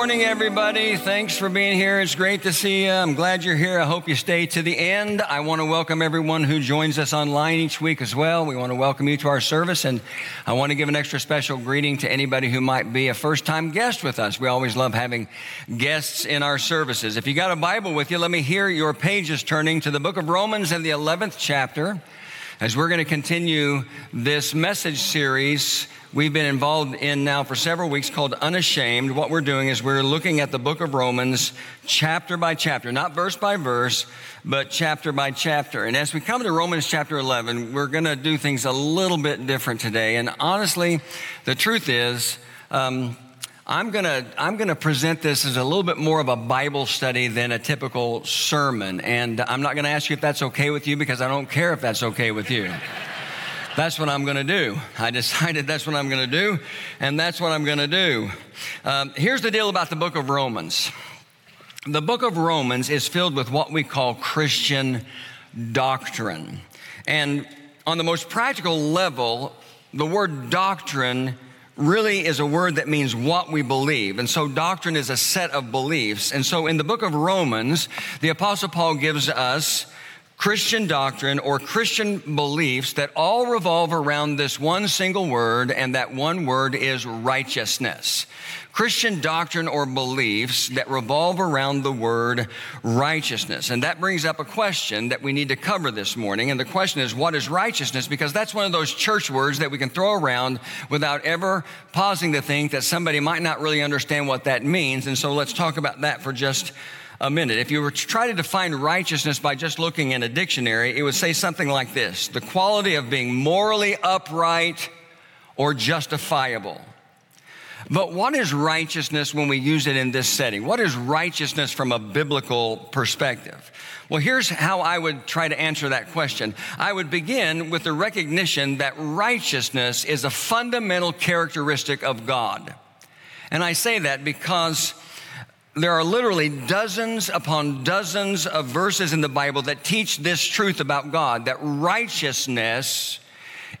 morning, everybody. Thanks for being here. It's great to see you. I'm glad you're here. I hope you stay to the end. I want to welcome everyone who joins us online each week as well. We want to welcome you to our service, and I want to give an extra special greeting to anybody who might be a first time guest with us. We always love having guests in our services. If you got a Bible with you, let me hear your pages turning to the book of Romans and the 11th chapter as we're going to continue this message series we've been involved in now for several weeks called Unashamed. What we're doing is we're looking at the book of Romans chapter by chapter, not verse by verse, but chapter by chapter. And as we come to Romans chapter 11, we're going to do things a little bit different today. And honestly, the truth is, um, I'm gonna, I'm gonna present this as a little bit more of a Bible study than a typical sermon. And I'm not gonna ask you if that's okay with you because I don't care if that's okay with you. That's what I'm going to do. I decided that's what I'm going to do, and that's what I'm going to do. Um, here's the deal about the book of Romans the book of Romans is filled with what we call Christian doctrine. And on the most practical level, the word doctrine really is a word that means what we believe. And so doctrine is a set of beliefs. And so in the book of Romans, the apostle Paul gives us Christian doctrine or Christian beliefs that all revolve around this one single word, and that one word is righteousness. Christian doctrine or beliefs that revolve around the word righteousness. And that brings up a question that we need to cover this morning. And the question is, what is righteousness? Because that's one of those church words that we can throw around without ever pausing to think that somebody might not really understand what that means. And so let's talk about that for just a minute. If you were to try to define righteousness by just looking in a dictionary, it would say something like this the quality of being morally upright or justifiable. But what is righteousness when we use it in this setting? What is righteousness from a biblical perspective? Well, here's how I would try to answer that question. I would begin with the recognition that righteousness is a fundamental characteristic of God. And I say that because there are literally dozens upon dozens of verses in the Bible that teach this truth about God that righteousness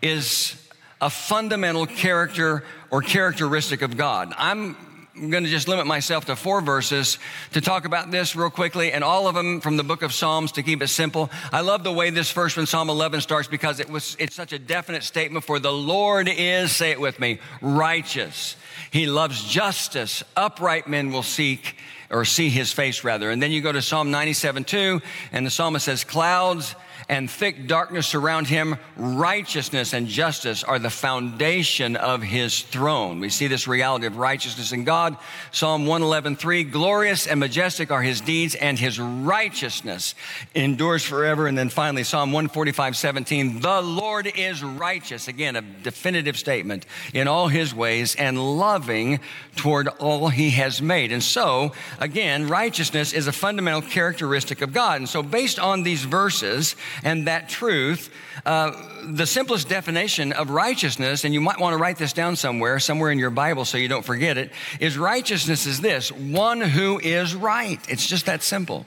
is a fundamental character or characteristic of God. I'm going to just limit myself to four verses to talk about this real quickly, and all of them from the book of Psalms to keep it simple. I love the way this first one, Psalm 11, starts because it was, it's such a definite statement for the Lord is, say it with me, righteous. He loves justice. Upright men will seek or see his face rather. And then you go to Psalm 97 2, and the psalmist says, Clouds and thick darkness surround him. Righteousness and justice are the foundation of his throne. We see this reality of righteousness in God. Psalm 111, 3, glorious and majestic are his deeds and his righteousness endures forever. And then finally, Psalm 145, 17, the Lord is righteous. Again, a definitive statement in all his ways and loving toward all he has made. And so, again, righteousness is a fundamental characteristic of God. And so based on these verses, and that truth, uh, the simplest definition of righteousness, and you might want to write this down somewhere, somewhere in your Bible so you don't forget it, is righteousness is this one who is right. It's just that simple.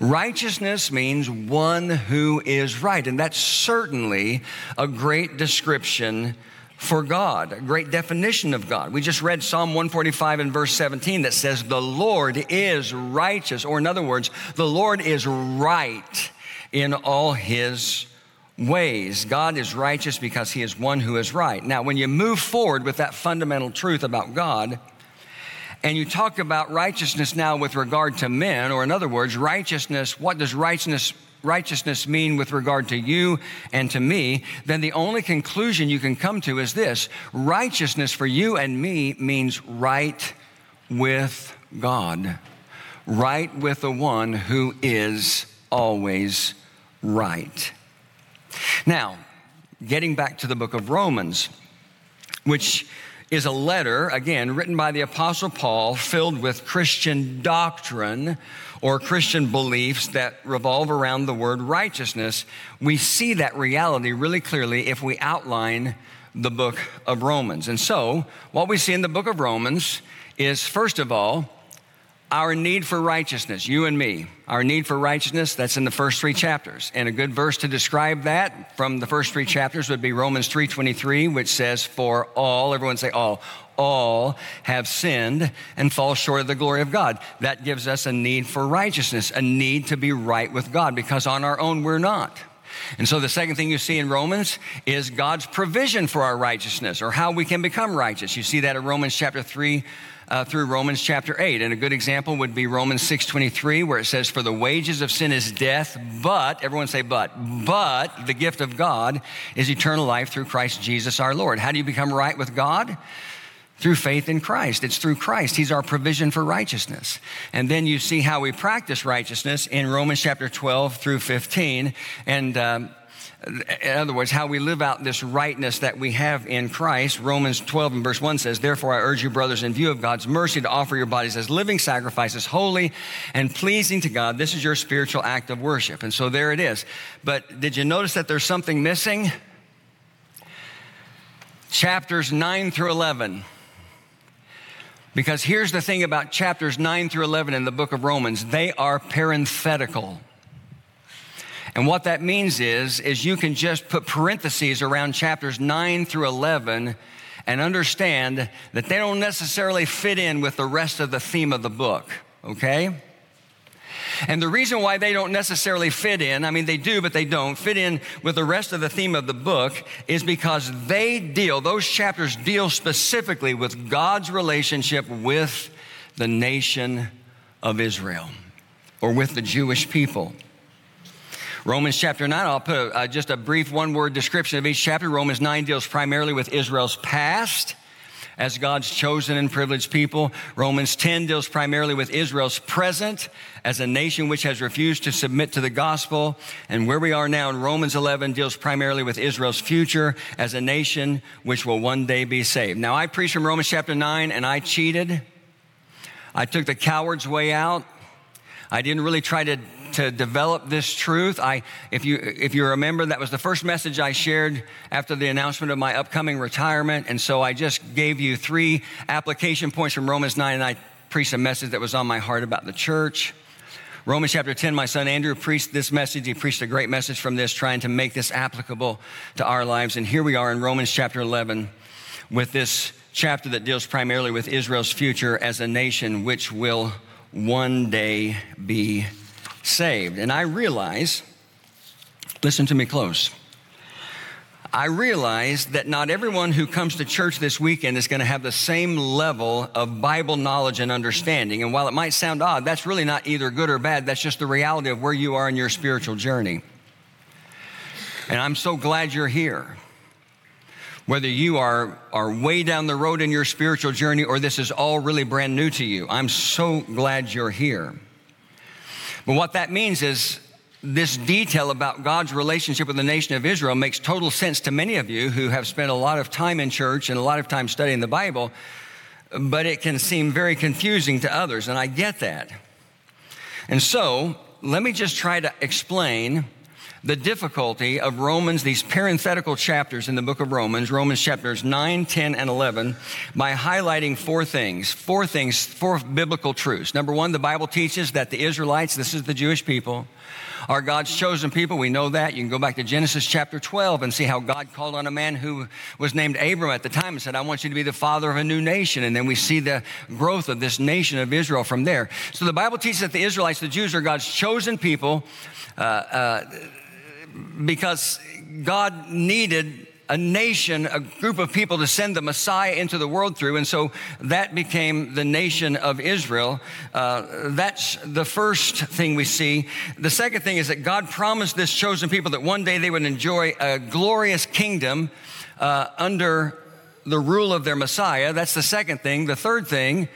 Righteousness means one who is right, and that's certainly a great description for God, a great definition of God. We just read Psalm 145 and verse 17 that says, The Lord is righteous, or in other words, the Lord is right in all his ways. God is righteous because he is one who is right. Now, when you move forward with that fundamental truth about God, and you talk about righteousness now with regard to men, or in other words, righteousness, what does righteousness righteousness mean with regard to you and to me, then the only conclusion you can come to is this righteousness for you and me means right with God, right with the one who is always right. Now, getting back to the book of Romans, which is a letter, again, written by the Apostle Paul, filled with Christian doctrine or Christian beliefs that revolve around the word righteousness. We see that reality really clearly if we outline the book of Romans. And so, what we see in the book of Romans is, first of all, our need for righteousness, you and me, our need for righteousness, that's in the first three chapters. And a good verse to describe that from the first three chapters would be Romans 3.23, which says, for all, everyone say all, all have sinned and fall short of the glory of God. That gives us a need for righteousness, a need to be right with God, because on our own we're not. And so the second thing you see in Romans is God's provision for our righteousness or how we can become righteous. You see that in Romans chapter 3 uh, through Romans chapter 8. And a good example would be Romans 6:23 where it says for the wages of sin is death, but everyone say but, but the gift of God is eternal life through Christ Jesus our Lord. How do you become right with God? through faith in Christ. It's through Christ. He's our provision for righteousness. And then you see how we practice righteousness in Romans chapter 12 through 15. And um, in other words, how we live out this rightness that we have in Christ. Romans 12 and verse 1 says, Therefore I urge you, brothers, in view of God's mercy, to offer your bodies as living sacrifices, holy and pleasing to God. This is your spiritual act of worship. And so there it is. But did you notice that there's something missing? Chapters 9 through 11 because here's the thing about chapters 9 through 11 in the book of Romans they are parenthetical. And what that means is, is you can just put parentheses around chapters 9 through 11 and understand that they don't necessarily fit in with the rest of the theme of the book, okay? And the reason why they don't necessarily fit in, I mean, they do, but they don't fit in with the rest of the theme of the book, is because they deal, those chapters deal specifically with God's relationship with the nation of Israel or with the Jewish people. Romans chapter 9, I'll put a, uh, just a brief one word description of each chapter. Romans 9 deals primarily with Israel's past as God's chosen and privileged people. Romans 10 deals primarily with Israel's present as a nation which has refused to submit to the gospel. And where we are now in Romans 11 deals primarily with Israel's future as a nation which will one day be saved. Now, I preached from Romans chapter 9 and I cheated. I took the coward's way out. I didn't really try to to develop this truth. I, if you, if you remember, that was the first message I shared after the announcement of my upcoming retirement. And so I just gave you three application points from Romans 9, and I preached a message that was on my heart about the church. Romans chapter 10, my son Andrew preached this message. He preached a great message from this, trying to make this applicable to our lives. And here we are in Romans chapter 11 with this chapter that deals primarily with Israel's future as a nation which will one day be saved. And I realize, listen to me close. I realize that not everyone who comes to church this weekend is going to have the same level of Bible knowledge and understanding. And while it might sound odd, that's really not either good or bad. That's just the reality of where you are in your spiritual journey. And I'm so glad you're here. Whether you are, are way down the road in your spiritual journey or this is all really brand new to you, I'm so glad you're here. But what that means is this detail about God's relationship with the nation of Israel makes total sense to many of you who have spent a lot of time in church and a lot of time studying the Bible, but it can seem very confusing to others, and I get that. And so, let me just try to explain the difficulty of Romans, these parenthetical chapters in the book of Romans, Romans chapters 9, 10, and 11, by highlighting four things, four things, four biblical truths. Number one, the Bible teaches that the Israelites, this is the Jewish people, are God's chosen people. We know that. You can go back to Genesis chapter 12 and see how God called on a man who was named Abram at the time and said, I want you to be the father of a new nation. And then we see the growth of this nation of Israel from there. So the Bible teaches that the Israelites, the Jews, are God's chosen people. Uh, uh, because God needed a nation, a group of people to send the Messiah into the world through. And so that became the nation of Israel. Uh, that's the first thing we see. The second thing is that God promised this chosen people that one day they would enjoy a glorious kingdom uh, under the rule of their Messiah. That's the second thing. The third thing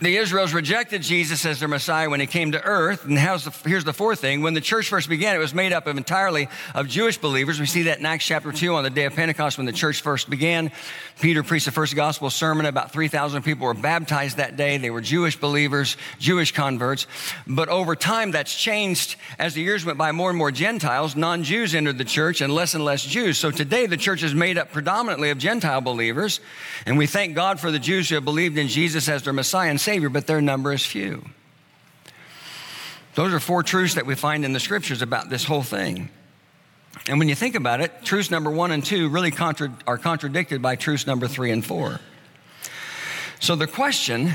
the Israels rejected Jesus as their Messiah when he came to earth. And the, here's the fourth thing. When the church first began, it was made up of entirely of Jewish believers. We see that in Acts chapter 2 on the day of Pentecost when the church first began. Peter preached the first gospel sermon. About 3,000 people were baptized that day. They were Jewish believers, Jewish converts. But over time, that's changed as the years went by. More and more Gentiles, non Jews entered the church and less and less Jews. So today, the church is made up predominantly of Gentile believers. And we thank God for the Jews who have believed in Jesus as their Messiah. And Savior, but their number is few. Those are four truths that we find in the scriptures about this whole thing. And when you think about it, truths number one and two really contra- are contradicted by truths number three and four. So the question,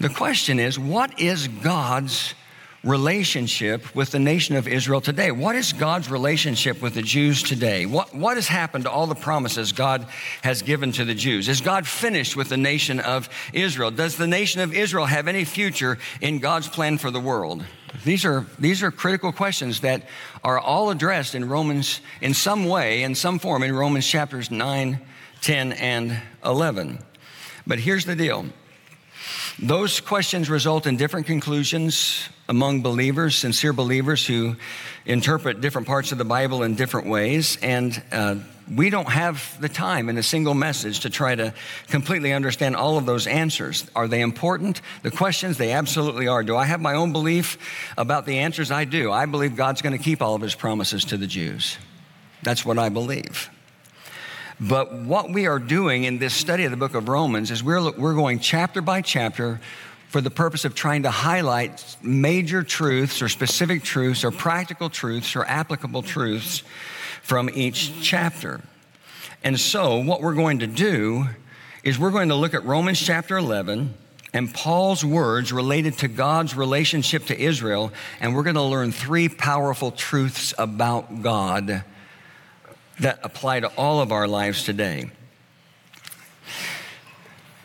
the question is, what is God's relationship with the nation of Israel today? What is God's relationship with the Jews today? What, what has happened to all the promises God has given to the Jews? Is God finished with the nation of Israel? Does the nation of Israel have any future in God's plan for the world? These are, these are critical questions that are all addressed in Romans in some way, in some form, in Romans chapters 9, 10, and 11. But here's the deal those questions result in different conclusions among believers, sincere believers who interpret different parts of the Bible in different ways. And uh, we don't have the time in a single message to try to completely understand all of those answers. Are they important? The questions, they absolutely are. Do I have my own belief about the answers? I do. I believe God's going to keep all of his promises to the Jews. That's what I believe. But what we are doing in this study of the book of Romans is we're, we're going chapter by chapter for the purpose of trying to highlight major truths or specific truths or practical truths or applicable truths from each chapter. And so, what we're going to do is we're going to look at Romans chapter 11 and Paul's words related to God's relationship to Israel, and we're going to learn three powerful truths about God that apply to all of our lives today.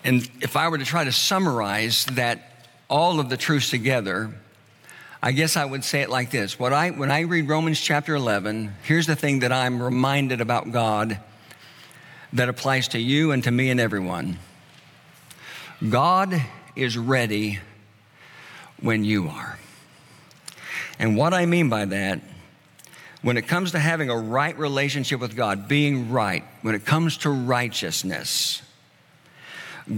And if I were to try to summarize that all of the truths together, I guess I would say it like this. What I, when I read Romans chapter 11, here's the thing that I'm reminded about God that applies to you and to me and everyone God is ready when you are. And what I mean by that when it comes to having a right relationship with God, being right, when it comes to righteousness,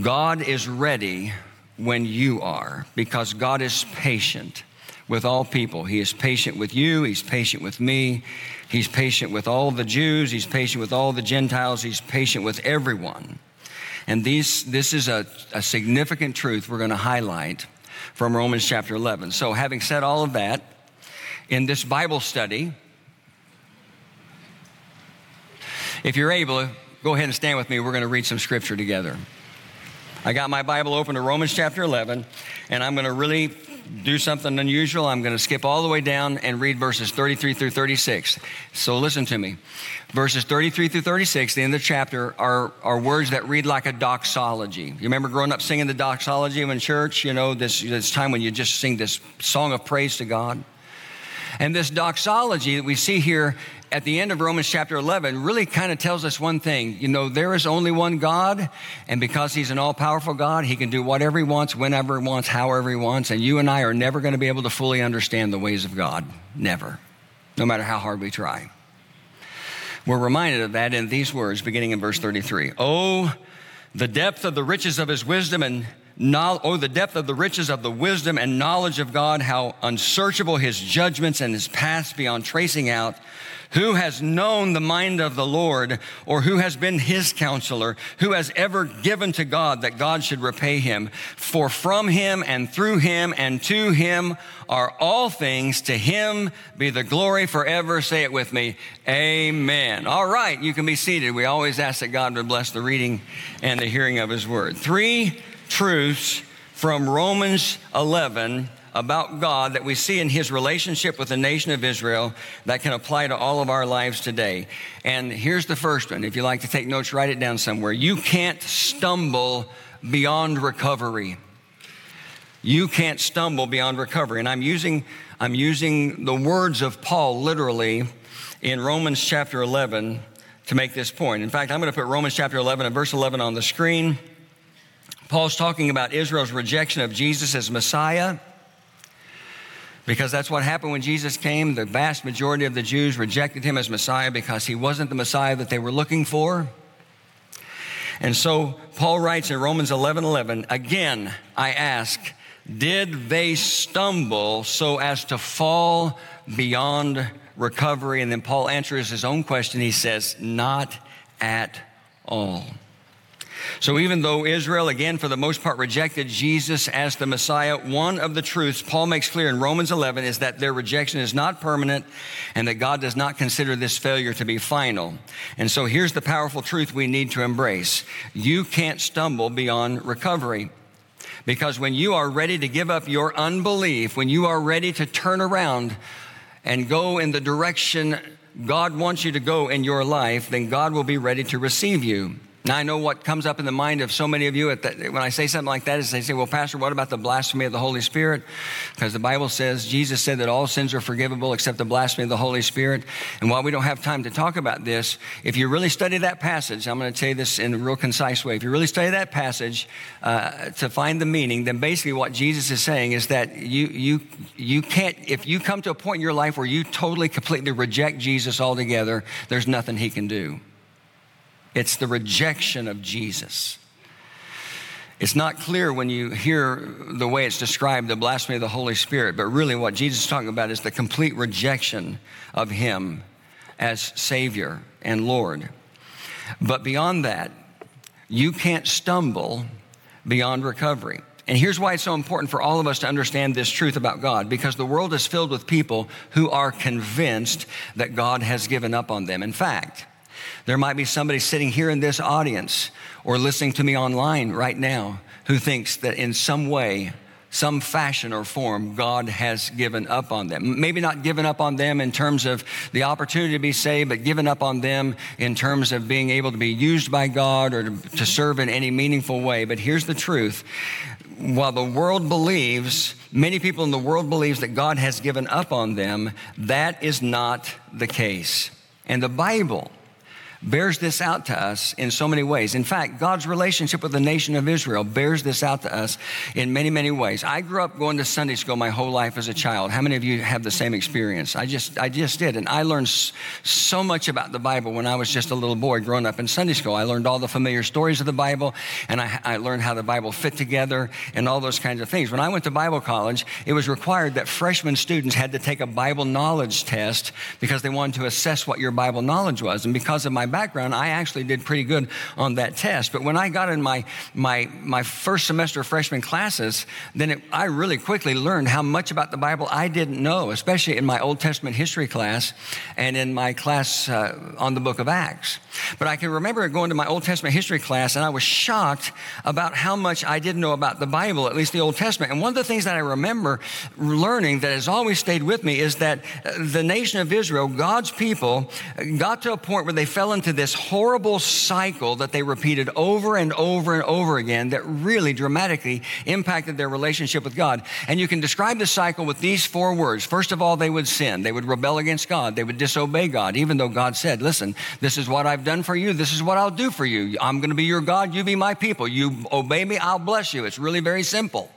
God is ready when you are because God is patient with all people. He is patient with you, He's patient with me, He's patient with all the Jews, He's patient with all the Gentiles, He's patient with everyone. And these, this is a, a significant truth we're going to highlight from Romans chapter 11. So, having said all of that, in this Bible study, If you're able, go ahead and stand with me. We're going to read some scripture together. I got my Bible open to Romans chapter 11, and I'm going to really do something unusual. I'm going to skip all the way down and read verses 33 through 36. So listen to me. Verses 33 through 36, the end of the chapter, are, are words that read like a doxology. You remember growing up singing the doxology in church? You know, this, this time when you just sing this song of praise to God. And this doxology that we see here at the end of Romans chapter 11 really kind of tells us one thing. You know, there is only one God, and because He's an all powerful God, He can do whatever He wants, whenever He wants, however He wants, and you and I are never going to be able to fully understand the ways of God. Never. No matter how hard we try. We're reminded of that in these words, beginning in verse 33. Oh, the depth of the riches of His wisdom and oh, the depth of the riches of the wisdom and knowledge of God, how unsearchable his judgments and his paths beyond tracing out. Who has known the mind of the Lord, or who has been his counselor? Who has ever given to God that God should repay him? For from him and through him and to him are all things. To him be the glory forever. Say it with me. Amen. All right, you can be seated. We always ask that God would bless the reading and the hearing of his word. Three truths from Romans 11 about God that we see in his relationship with the nation of Israel that can apply to all of our lives today. And here's the first one. If you like to take notes, write it down somewhere. You can't stumble beyond recovery. You can't stumble beyond recovery. And I'm using, I'm using the words of Paul literally in Romans chapter 11 to make this point. In fact, I'm going to put Romans chapter 11 and verse 11 on the screen. Paul's talking about Israel's rejection of Jesus as Messiah because that's what happened when Jesus came. The vast majority of the Jews rejected him as Messiah because he wasn't the Messiah that they were looking for. And so Paul writes in Romans 11 11, again, I ask, did they stumble so as to fall beyond recovery? And then Paul answers his own question. He says, not at all. So, even though Israel, again, for the most part, rejected Jesus as the Messiah, one of the truths Paul makes clear in Romans 11 is that their rejection is not permanent and that God does not consider this failure to be final. And so, here's the powerful truth we need to embrace you can't stumble beyond recovery. Because when you are ready to give up your unbelief, when you are ready to turn around and go in the direction God wants you to go in your life, then God will be ready to receive you. Now, I know what comes up in the mind of so many of you when I say something like that is they say, Well, Pastor, what about the blasphemy of the Holy Spirit? Because the Bible says, Jesus said that all sins are forgivable except the blasphemy of the Holy Spirit. And while we don't have time to talk about this, if you really study that passage, I'm going to tell you this in a real concise way. If you really study that passage uh, to find the meaning, then basically what Jesus is saying is that you, you, you can't, if you come to a point in your life where you totally, completely reject Jesus altogether, there's nothing he can do. It's the rejection of Jesus. It's not clear when you hear the way it's described, the blasphemy of the Holy Spirit, but really what Jesus is talking about is the complete rejection of Him as Savior and Lord. But beyond that, you can't stumble beyond recovery. And here's why it's so important for all of us to understand this truth about God because the world is filled with people who are convinced that God has given up on them. In fact, there might be somebody sitting here in this audience or listening to me online right now who thinks that in some way, some fashion or form, God has given up on them. Maybe not given up on them in terms of the opportunity to be saved, but given up on them in terms of being able to be used by God or to, serve in any meaningful way. But here's the truth. While the world believes, many people in the world believes that God has given up on them, that is not the case. And the Bible bears this out to us in so many ways. In fact, God's relationship with the nation of Israel bears this out to us in many, many ways. I grew up going to Sunday school my whole life as a child. How many of you have the same experience? I just, I just did. And I learned so much about the Bible when I was just a little boy growing up in Sunday school. I learned all the familiar stories of the Bible and I, I learned how the Bible fit together and all those kinds of things. When I went to Bible college, it was required that freshman students had to take a Bible knowledge test because they wanted to assess what your Bible knowledge was. And because of my background, I actually did pretty good on that test. But when I got in my, my, my first semester of freshman classes, then it, I really quickly learned how much about the Bible I didn't know, especially in my Old Testament history class and in my class uh, on the book of Acts. But I can remember going to my Old Testament history class and I was shocked about how much I didn't know about the Bible, at least the Old Testament. And one of the things that I remember learning that has always stayed with me is that uh, the nation of Israel, God's people, got to a point where they fell into this horrible cycle that they repeated over and over and over again that really dramatically impacted their relationship with God. And you can describe the cycle with these four words. First of all, they would sin. They would rebel against God. They would disobey God, even though God said, listen, this is what I've done for you. This is what I'll do for you. I'm going to be your God. You be my people. You obey me. I'll bless you. It's really very simple.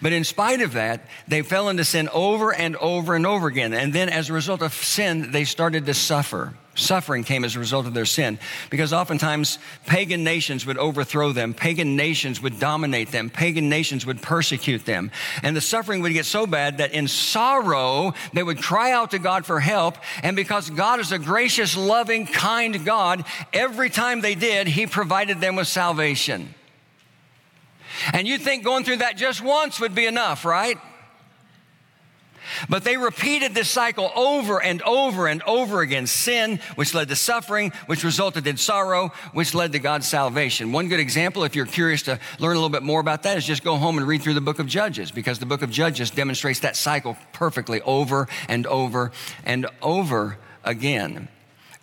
But in spite of that, they fell into sin over and over and over again. And then as a result of sin, they started to suffer. Suffering came as a result of their sin because oftentimes pagan nations would overthrow them, pagan nations would dominate them, pagan nations would persecute them. And the suffering would get so bad that in sorrow they would cry out to God for help. And because God is a gracious, loving, kind God, every time they did, He provided them with salvation. And you'd think going through that just once would be enough, right? But they repeated this cycle over and over and over again sin, which led to suffering, which resulted in sorrow, which led to God's salvation. One good example, if you're curious to learn a little bit more about that, is just go home and read through the book of Judges, because the book of Judges demonstrates that cycle perfectly over and over and over again.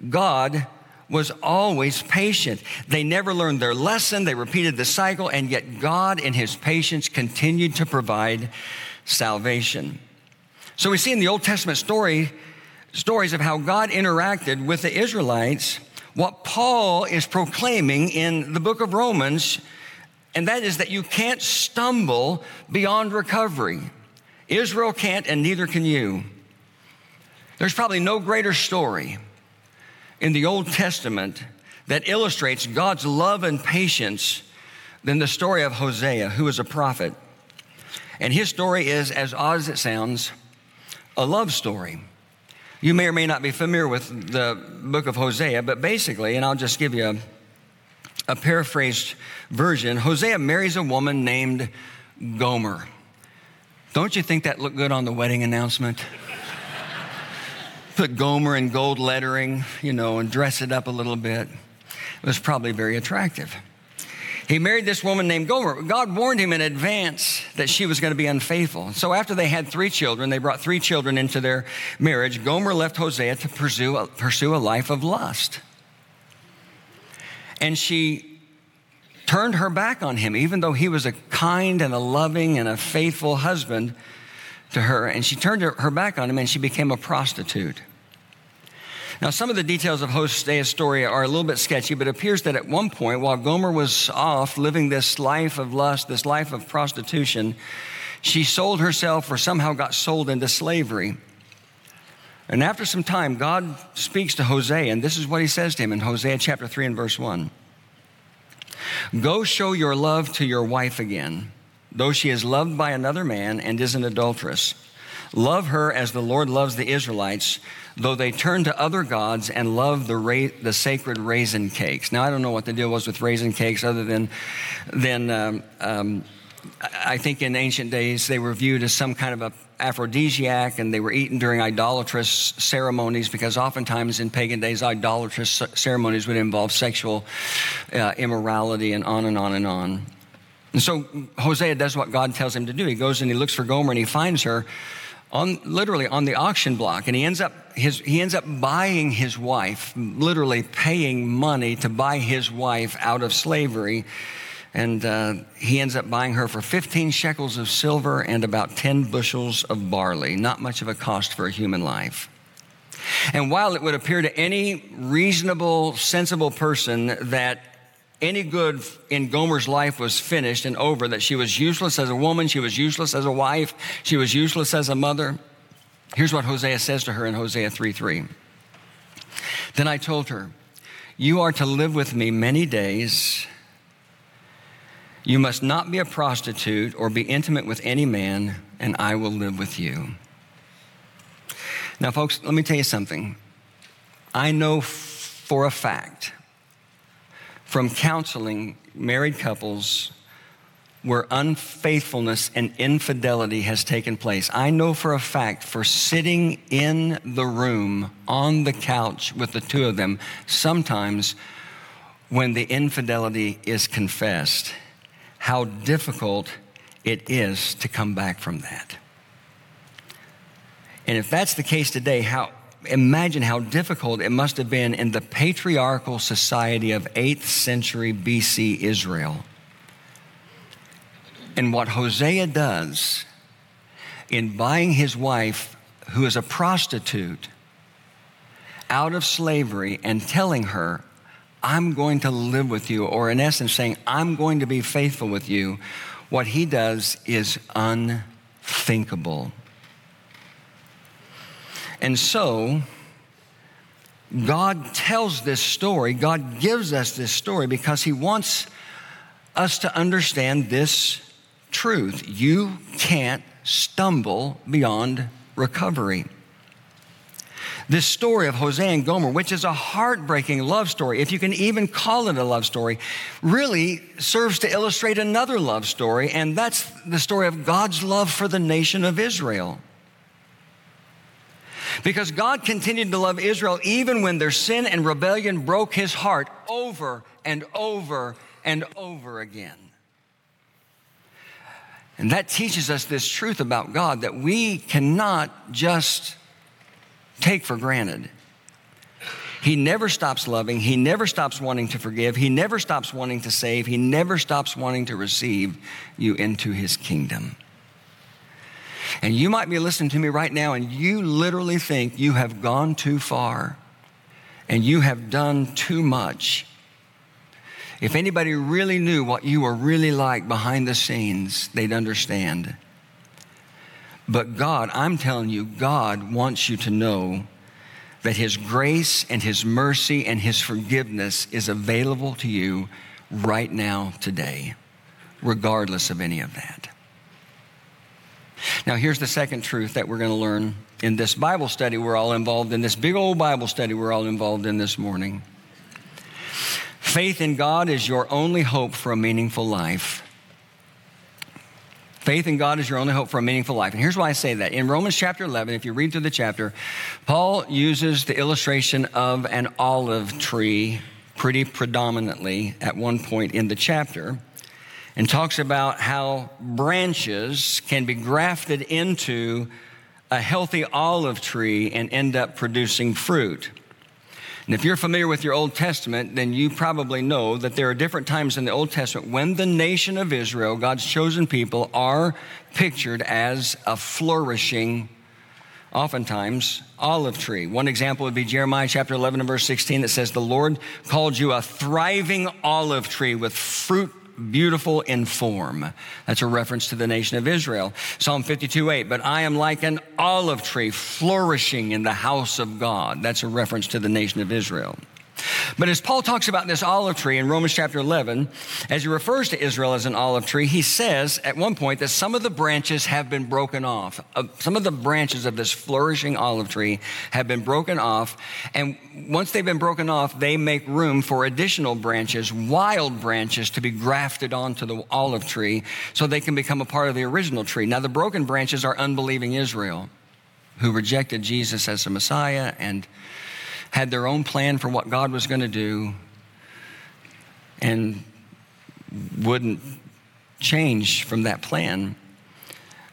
God was always patient. They never learned their lesson, they repeated the cycle, and yet God, in His patience, continued to provide salvation. So we see in the Old Testament story, stories of how God interacted with the Israelites, what Paul is proclaiming in the book of Romans, and that is that you can't stumble beyond recovery. Israel can't, and neither can you. There's probably no greater story in the Old Testament that illustrates God's love and patience than the story of Hosea, who is a prophet. And his story is, as odd as it sounds, a love story. You may or may not be familiar with the book of Hosea, but basically, and I'll just give you a a paraphrased version, Hosea marries a woman named Gomer. Don't you think that looked good on the wedding announcement? Put Gomer in gold lettering, you know, and dress it up a little bit. It was probably very attractive. He married this woman named Gomer. God warned him in advance that she was going to be unfaithful. So after they had three children, they brought three children into their marriage. Gomer left Hosea to pursue pursue a life of lust. And she turned her back on him, even though he was a kind and a loving and a faithful husband to her. And she turned her back on him and she became a prostitute. Now, some of the details of Hosea's story are a little bit sketchy, but it appears that at one point, while Gomer was off living this life of lust, this life of prostitution, she sold herself or somehow got sold into slavery. And after some time, God speaks to Hosea, and this is what he says to him in Hosea chapter 3 and verse 1 Go show your love to your wife again, though she is loved by another man and is an adulteress. Love her as the Lord loves the Israelites, though they turn to other gods and love the, ra- the sacred raisin cakes. Now, I don't know what the deal was with raisin cakes other than, than um, um, I think in ancient days they were viewed as some kind of a aphrodisiac and they were eaten during idolatrous ceremonies because oftentimes in pagan days idolatrous ceremonies would involve sexual uh, immorality and on and on and on and so hosea does what god tells him to do. He goes and he looks for gomer and he finds her on literally on the auction block. And he ends up his he ends up buying his wife literally paying money to buy his wife out of slavery. And uh, he ends up buying her for 15 shekels of silver and about 10 bushels of barley. Not much of a cost for a human life. And while it would appear to any reasonable sensible person that any good in Gomer's life was finished and over, that she was useless as a woman, she was useless as a wife, she was useless as a mother. Here's what Hosea says to her in Hosea 3 3. Then I told her, You are to live with me many days. You must not be a prostitute or be intimate with any man, and I will live with you. Now, folks, let me tell you something. I know for a fact from counseling married couples where unfaithfulness and infidelity has taken place. I know for a fact, for sitting in the room on the couch with the two of them, sometimes when the infidelity is confessed, how difficult it is to come back from that. And if that's the case today, how imagine how difficult it must have been in the patriarchal society of 8th century BC Israel. And what Hosea does in buying his wife, who is a prostitute, out of slavery and telling her, I'm going to live with you, or in essence saying, I'm going to be faithful with you, what he does is unthinkable. And so, God tells this story, God gives us this story because He wants us to understand this truth. You can't stumble beyond recovery. This story of Hosea and Gomer, which is a heartbreaking love story, if you can even call it a love story, really serves to illustrate another love story, and that's the story of God's love for the nation of Israel. Because God continued to love Israel even when their sin and rebellion broke his heart over and over and over again. And that teaches us this truth about God that we cannot just take for granted. He never stops loving. He never stops wanting to forgive. He never stops wanting to save. He never stops wanting to receive you into his kingdom. And you might be listening to me right now and you literally think you have gone too far and you have done too much. If anybody really knew what you were really like behind the scenes, they'd understand. But God, I'm telling you, God wants you to know that His grace and His mercy and His forgiveness is available to you right now, today, regardless of any of that. Now, here's the second truth that we're going to learn in this Bible study we're all involved in, this big old Bible study we're all involved in this morning. Faith in God is your only hope for a meaningful life. Faith in God is your only hope for a meaningful life. And here's why I say that. In Romans chapter 11, if you read through the chapter, Paul uses the illustration of an olive tree pretty predominantly at one point in the chapter and talks about how branches can be grafted into a healthy olive tree and end up producing fruit. And if you're familiar with your Old Testament, then you probably know that there are different times in the Old Testament when the nation of Israel, God's chosen people, are pictured as a flourishing, oftentimes, olive tree. One example would be Jeremiah chapter 11 and verse 16 that says, The Lord called you a thriving olive tree with fruit beautiful in form. That's a reference to the nation of Israel. Psalm 52 8, but I am like an olive tree flourishing in the house of God. That's a reference to the nation of Israel. But as Paul talks about this olive tree in Romans chapter 11, as he refers to Israel as an olive tree, he says at one point that some of the branches have been broken off. Some of the branches of this flourishing olive tree have been broken off. And once they've been broken off, they make room for additional branches, wild branches, to be grafted onto the olive tree so they can become a part of the original tree. Now, the broken branches are unbelieving Israel who rejected Jesus as the Messiah and had their own plan for what God was going to do and wouldn't change from that plan.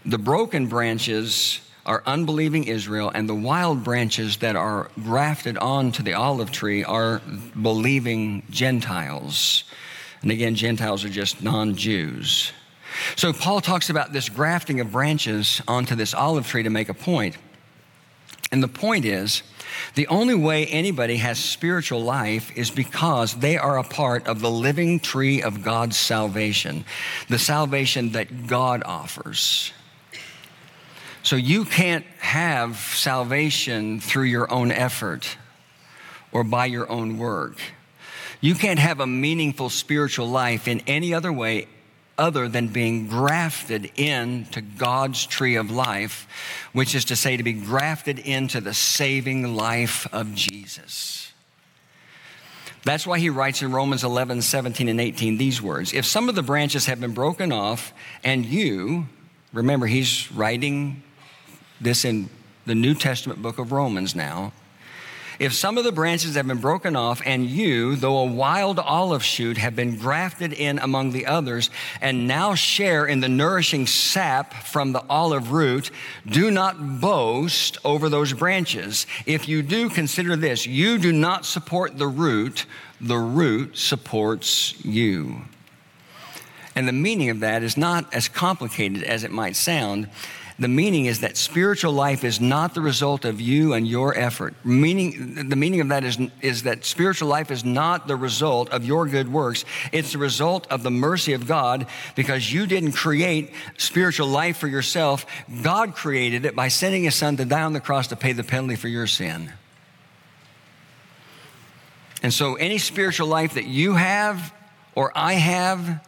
The broken branches are unbelieving Israel, and the wild branches that are grafted onto the olive tree are believing Gentiles. And again, Gentiles are just non Jews. So Paul talks about this grafting of branches onto this olive tree to make a point. And the point is the only way anybody has spiritual life is because they are a part of the living tree of God's salvation, the salvation that God offers. So you can't have salvation through your own effort or by your own work. You can't have a meaningful spiritual life in any other way other than being grafted into God's tree of life, which is to say, to be grafted into the saving life of Jesus. That's why he writes in Romans 11, 17, and 18 these words If some of the branches have been broken off, and you, remember, he's writing this in the New Testament book of Romans now. If some of the branches have been broken off, and you, though a wild olive shoot, have been grafted in among the others, and now share in the nourishing sap from the olive root, do not boast over those branches. If you do, consider this you do not support the root, the root supports you. And the meaning of that is not as complicated as it might sound. The meaning is that spiritual life is not the result of you and your effort. Meaning, the meaning of that is, is that spiritual life is not the result of your good works. It's the result of the mercy of God because you didn't create spiritual life for yourself. God created it by sending his son to die on the cross to pay the penalty for your sin. And so any spiritual life that you have or I have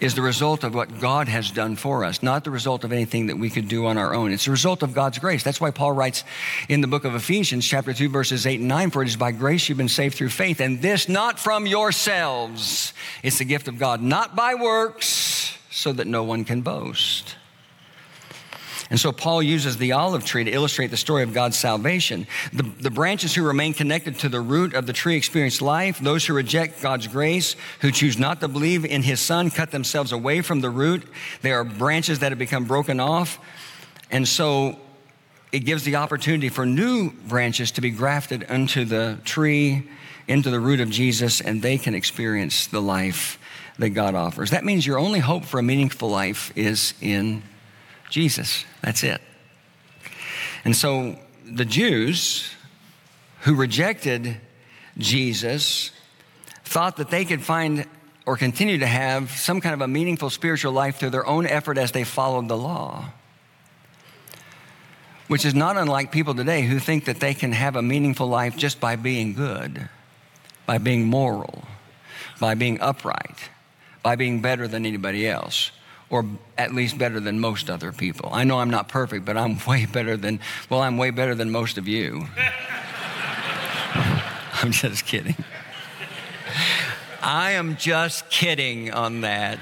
is the result of what God has done for us, not the result of anything that we could do on our own. It's the result of God's grace. That's why Paul writes in the book of Ephesians, chapter 2, verses 8 and 9, for it is by grace you've been saved through faith, and this not from yourselves. It's the gift of God, not by works, so that no one can boast. And so Paul uses the olive tree to illustrate the story of God's salvation. The, the branches who remain connected to the root of the tree experience life. Those who reject God's grace, who choose not to believe in his son, cut themselves away from the root. They are branches that have become broken off. And so it gives the opportunity for new branches to be grafted into the tree, into the root of Jesus, and they can experience the life that God offers. That means your only hope for a meaningful life is in Jesus. That's it. And so the Jews who rejected Jesus thought that they could find or continue to have some kind of a meaningful spiritual life through their own effort as they followed the law. Which is not unlike people today who think that they can have a meaningful life just by being good, by being moral, by being upright, by being better than anybody else or at least better than most other people. I know I'm not perfect, but I'm way better than, well, I'm way better than most of you. I'm just kidding. I am just kidding on that.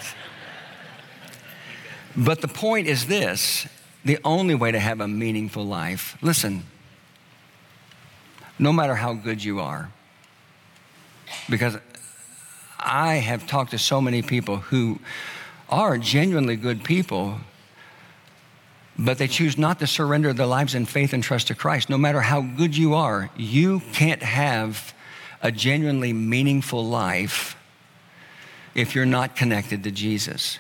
But the point is this the only way to have a meaningful life, listen, no matter how good you are, because I have talked to so many people who are genuinely good people, but they choose not to surrender their lives in faith and trust to Christ. No matter how good you are, you can't have a genuinely meaningful life if you're not connected to Jesus.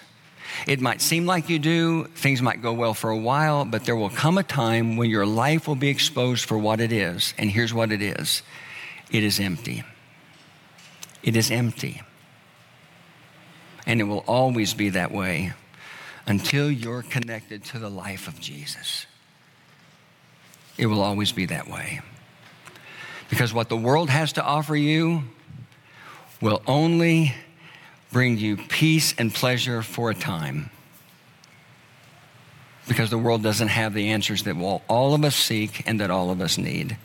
It might seem like you do, things might go well for a while, but there will come a time when your life will be exposed for what it is. And here's what it is it is empty. It is empty. And it will always be that way until you're connected to the life of Jesus. It will always be that way. Because what the world has to offer you will only bring you peace and pleasure for a time. Because the world doesn't have the answers that all of us seek and that all of us need.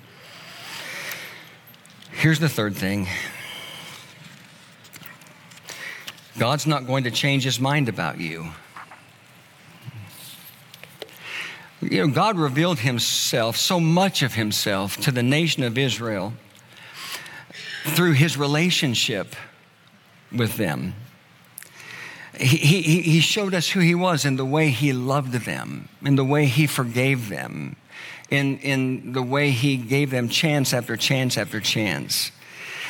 Here's the third thing God's not going to change his mind about you. You know, God revealed himself, so much of himself, to the nation of Israel through his relationship with them. He, he, he showed us who he was in the way he loved them, in the way he forgave them, in, in the way he gave them chance after chance after chance.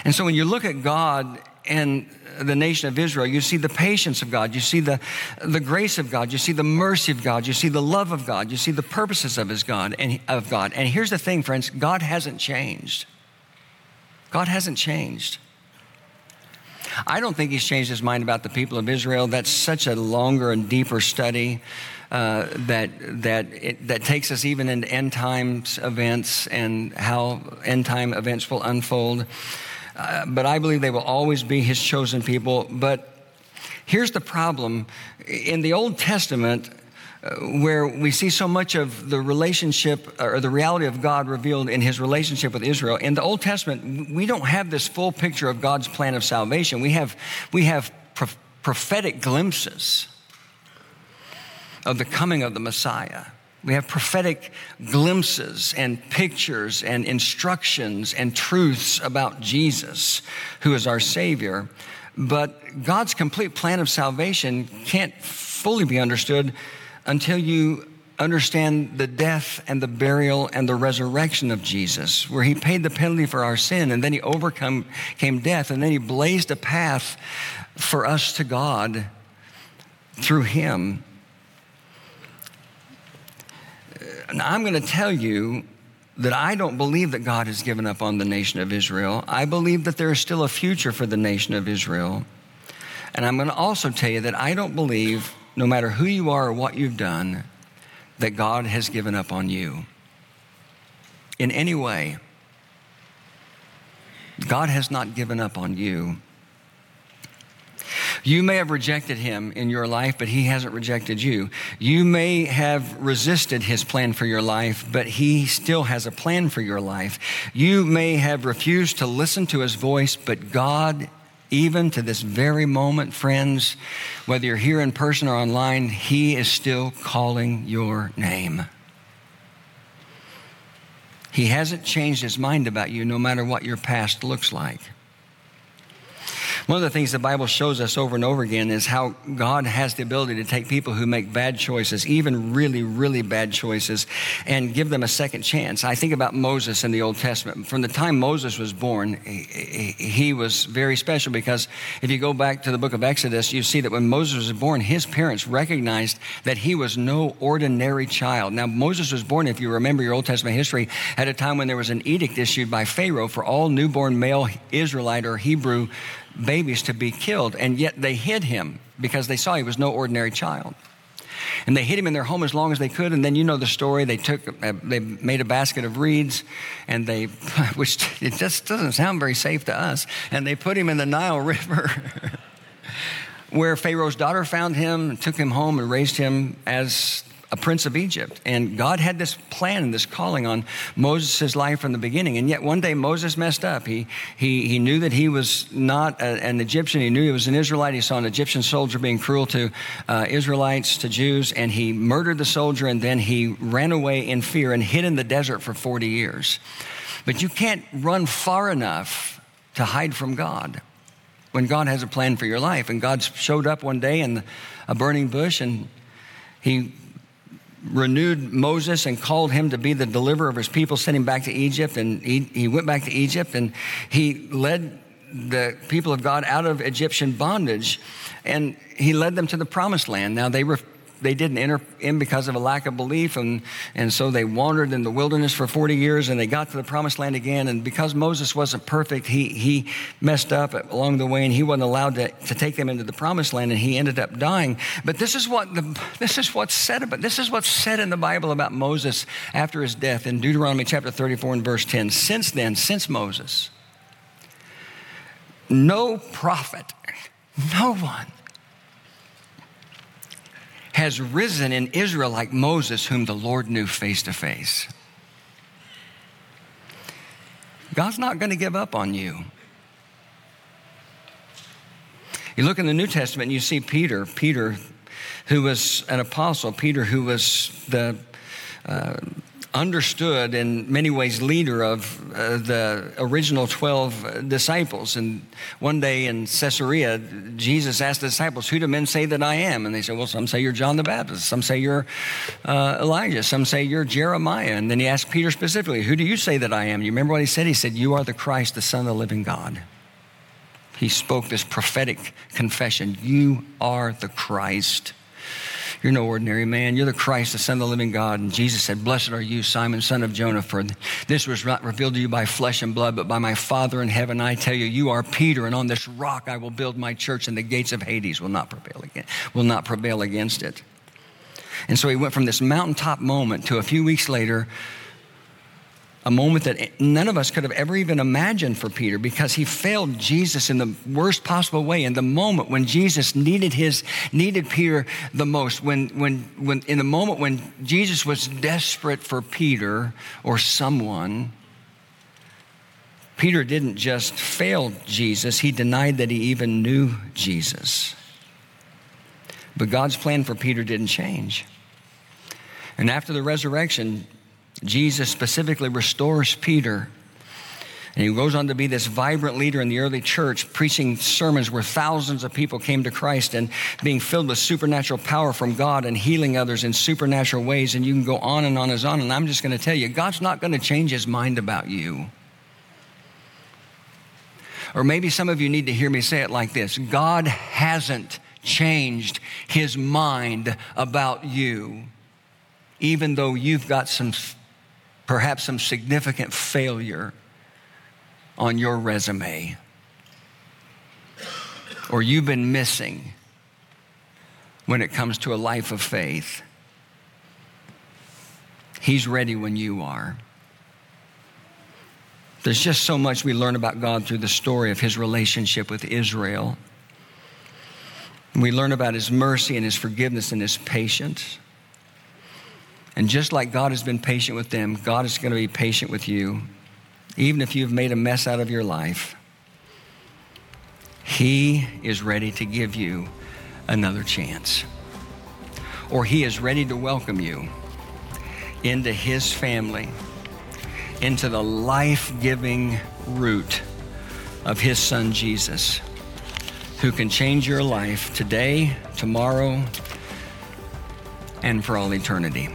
And so when you look at God and the nation of Israel, you see the patience of God, you see the, the grace of God, you see the mercy of God, you see the love of God, you see the purposes of his God and of God. And here's the thing, friends, God hasn't changed. God hasn't changed. I don't think he's changed his mind about the people of Israel. That's such a longer and deeper study uh, that that it, that takes us even into end times events and how end time events will unfold. Uh, but I believe they will always be his chosen people. But here's the problem in the Old Testament, uh, where we see so much of the relationship or the reality of God revealed in his relationship with Israel. In the Old Testament, we don't have this full picture of God's plan of salvation. We have, we have pro- prophetic glimpses of the coming of the Messiah. We have prophetic glimpses and pictures and instructions and truths about Jesus, who is our Savior. But God's complete plan of salvation can't fully be understood until you understand the death and the burial and the resurrection of Jesus, where he paid the penalty for our sin and then he overcame came death and then he blazed a path for us to God through him. Now, I'm going to tell you that I don't believe that God has given up on the nation of Israel. I believe that there is still a future for the nation of Israel. And I'm going to also tell you that I don't believe, no matter who you are or what you've done, that God has given up on you in any way. God has not given up on you. You may have rejected him in your life, but he hasn't rejected you. You may have resisted his plan for your life, but he still has a plan for your life. You may have refused to listen to his voice, but God, even to this very moment, friends, whether you're here in person or online, he is still calling your name. He hasn't changed his mind about you no matter what your past looks like. One of the things the Bible shows us over and over again is how God has the ability to take people who make bad choices, even really, really bad choices, and give them a second chance. I think about Moses in the Old Testament. From the time Moses was born, he was very special because if you go back to the book of Exodus, you see that when Moses was born, his parents recognized that he was no ordinary child. Now, Moses was born, if you remember your Old Testament history, at a time when there was an edict issued by Pharaoh for all newborn male Israelite or Hebrew babies to be killed, and yet they hid him because they saw he was no ordinary child. And they hid him in their home as long as they could. And then you know the story. They took, uh, they made a basket of reeds, and they, which it just doesn't sound very safe to us. And they put him in the Nile River, where Pharaoh's daughter found him, took him home, and raised him as a prince of Egypt. And God had this plan and this calling on Moses' life from the beginning. And yet one day Moses messed up. He, he, he knew that he was not a, an Egyptian. He knew he was an Israelite. He saw an Egyptian soldier being cruel to uh, Israelites, to Jews, and he murdered the soldier and then he ran away in fear and hid in the desert for 40 years. But you can't run far enough to hide from God when God has a plan for your life. And God showed up one day in a burning bush and he renewed Moses and called him to be the deliverer of his people, sent him back to Egypt. And he, he went back to Egypt and he led the people of God out of Egyptian bondage and he led them to the promised land. Now, they were they didn't enter in because of a lack of belief, and, and so they wandered in the wilderness for 40 years and they got to the promised land again. And because Moses wasn't perfect, he, he messed up along the way and he wasn't allowed to, to take them into the promised land and he ended up dying. But this is what the, this is what's said about this is what's said in the Bible about Moses after his death in Deuteronomy chapter 34 and verse 10. Since then, since Moses, no prophet, no one has risen in Israel like Moses, whom the Lord knew face to face. God's not going to give up on you. You look in the New Testament and you see Peter, Peter, who was an apostle, Peter, who was the uh, understood in many ways leader of uh, the original 12 disciples. And one day in Caesarea, Jesus asked the disciples, Who do men say that I am? And they said, Well, some say you're John the Baptist, some say you're uh, Elijah, some say you're Jeremiah. And then he asked Peter specifically, Who do you say that I am? You remember what he said? He said, You are the Christ, the Son of the living God. He spoke this prophetic confession You are the Christ. You're no ordinary man. You're the Christ, the Son of the living God. And Jesus said, Blessed are you, Simon, son of Jonah, for this was not revealed to you by flesh and blood, but by my Father in heaven. I tell you, you are Peter, and on this rock I will build my church, and the gates of Hades will not prevail, again, will not prevail against it. And so he went from this mountaintop moment to a few weeks later, a moment that none of us could have ever even imagined for Peter because he failed Jesus in the worst possible way. In the moment when Jesus needed his needed Peter the most when when when in the moment when Jesus was desperate for Peter or someone Peter didn't just fail Jesus he denied that he even knew Jesus. But God's plan for Peter didn't change. And after the resurrection Jesus specifically restores Peter. And he goes on to be this vibrant leader in the early church, preaching sermons where thousands of people came to Christ and being filled with supernatural power from God and healing others in supernatural ways. And you can go on and on and on. And I'm just going to tell you, God's not going to change his mind about you. Or maybe some of you need to hear me say it like this God hasn't changed his mind about you, even though you've got some perhaps some significant failure on your resume, or you've been missing when it comes to a life of faith. He's ready when you are. There's just so much we learn about God through the story of his relationship with Israel. We learn about his mercy and his forgiveness and his patience. And just like God has been patient with them, God is going to be patient with you. Even if you've made a mess out of your life, He is ready to give you another chance. Or He is ready to welcome you into His family, into the life giving root of His Son Jesus, who can change your life today, tomorrow, and for all eternity.